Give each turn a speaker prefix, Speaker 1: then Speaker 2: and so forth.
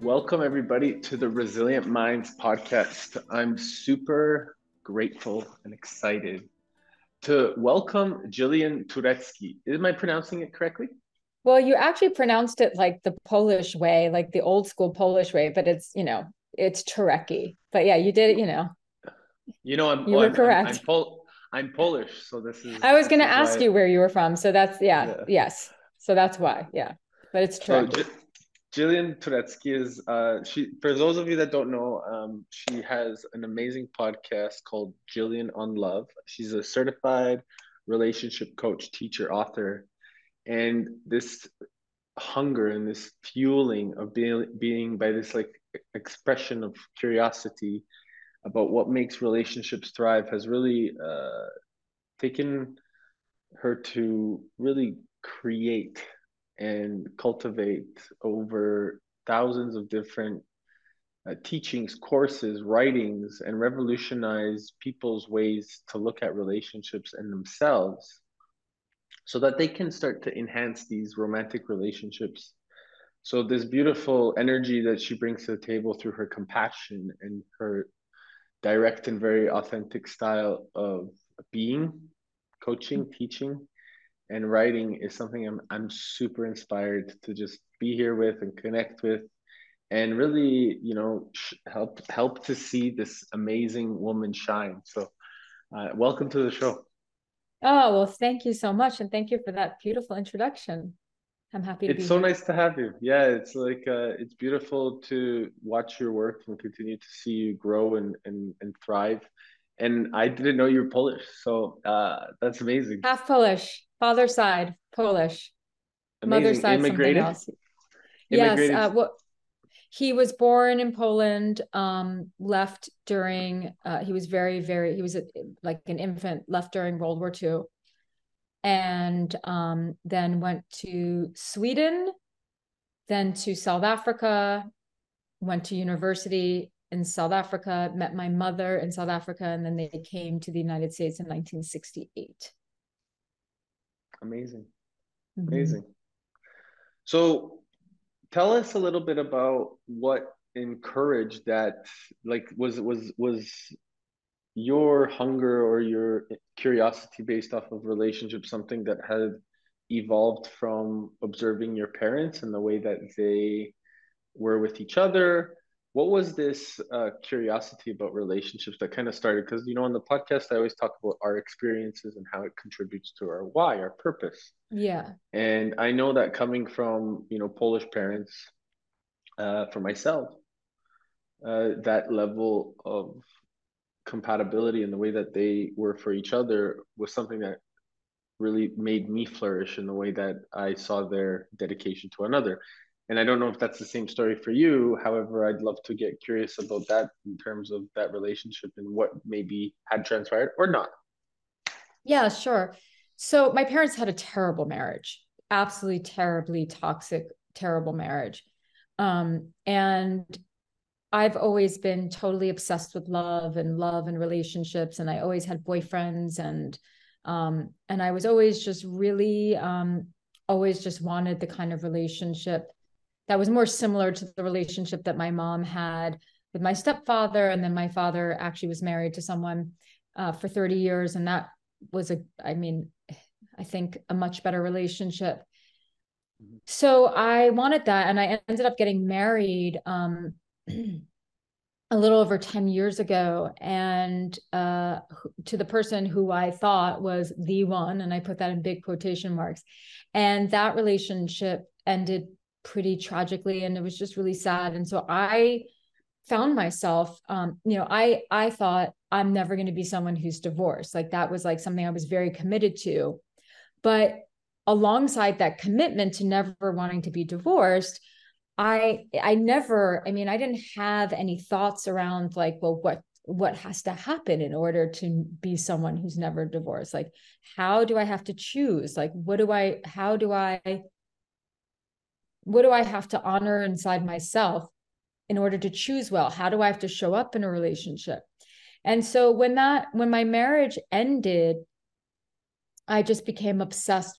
Speaker 1: Welcome, everybody, to the Resilient Minds podcast. I'm super grateful and excited to welcome Jillian Turetsky. Am I pronouncing it correctly?
Speaker 2: Well, you actually pronounced it like the Polish way, like the old school Polish way, but it's, you know, it's Turecki. But yeah, you did it, you know.
Speaker 1: You know, I'm,
Speaker 2: you were
Speaker 1: I'm,
Speaker 2: correct.
Speaker 1: I'm, I'm, Pol- I'm, Polish, so this is.
Speaker 2: I was going to ask you where you were from. So that's, yeah, yeah, yes. So that's why, yeah. But it's true. So,
Speaker 1: Jillian Turetsky is uh, she. For those of you that don't know, um, she has an amazing podcast called Jillian on Love. She's a certified relationship coach, teacher, author, and this hunger and this fueling of being being by this like expression of curiosity about what makes relationships thrive has really uh, taken her to really create and cultivate over thousands of different uh, teachings, courses, writings, and revolutionize people's ways to look at relationships and themselves so that they can start to enhance these romantic relationships. So, this beautiful energy that she brings to the table through her compassion and her direct and very authentic style of being, coaching, teaching, and writing is something I'm I'm super inspired to just be here with and connect with, and really you know help help to see this amazing woman shine. So, uh, welcome to the show.
Speaker 2: Oh well, thank you so much, and thank you for that beautiful introduction. I'm happy.
Speaker 1: it's so here. nice to have you. Yeah, it's like uh, it's beautiful to watch your work and continue to see you grow and and, and thrive. And I didn't know you were Polish, so uh, that's amazing.
Speaker 2: Half Polish father side Polish, Amazing. mother side Immigrated? something else. Immigrated. Yes, uh, well, he was born in Poland. Um, left during. Uh, he was very, very. He was a, like an infant. Left during World War II, and um, then went to Sweden, then to South Africa. Went to university in South Africa. Met my mother in South Africa, and then they came to the United States in 1968.
Speaker 1: Amazing. Mm-hmm. Amazing. So tell us a little bit about what encouraged that like was was was your hunger or your curiosity based off of relationships something that had evolved from observing your parents and the way that they were with each other what was this uh, curiosity about relationships that kind of started? Because you know on the podcast i always talk about our experiences and how it contributes to our why our purpose.
Speaker 2: Yeah.
Speaker 1: And i know that coming from you know polish parents uh, for myself uh, that level of compatibility and the way that they were for each other was something that really made me flourish in the way that i saw their dedication to another and I don't know if that's the same story for you. However, I'd love to get curious about that in terms of that relationship and what maybe had transpired or not.
Speaker 2: Yeah, sure. So my parents had a terrible marriage, absolutely terribly toxic, terrible marriage. Um, and I've always been totally obsessed with love and love and relationships. And I always had boyfriends and um, and I was always just really um, always just wanted the kind of relationship that was more similar to the relationship that my mom had with my stepfather and then my father actually was married to someone uh, for 30 years and that was a i mean i think a much better relationship mm-hmm. so i wanted that and i ended up getting married um, a little over 10 years ago and uh, to the person who i thought was the one and i put that in big quotation marks and that relationship ended pretty tragically and it was just really sad and so i found myself um you know i i thought i'm never going to be someone who's divorced like that was like something i was very committed to but alongside that commitment to never wanting to be divorced i i never i mean i didn't have any thoughts around like well what what has to happen in order to be someone who's never divorced like how do i have to choose like what do i how do i what do I have to honor inside myself in order to choose well? How do I have to show up in a relationship? And so when that when my marriage ended, I just became obsessed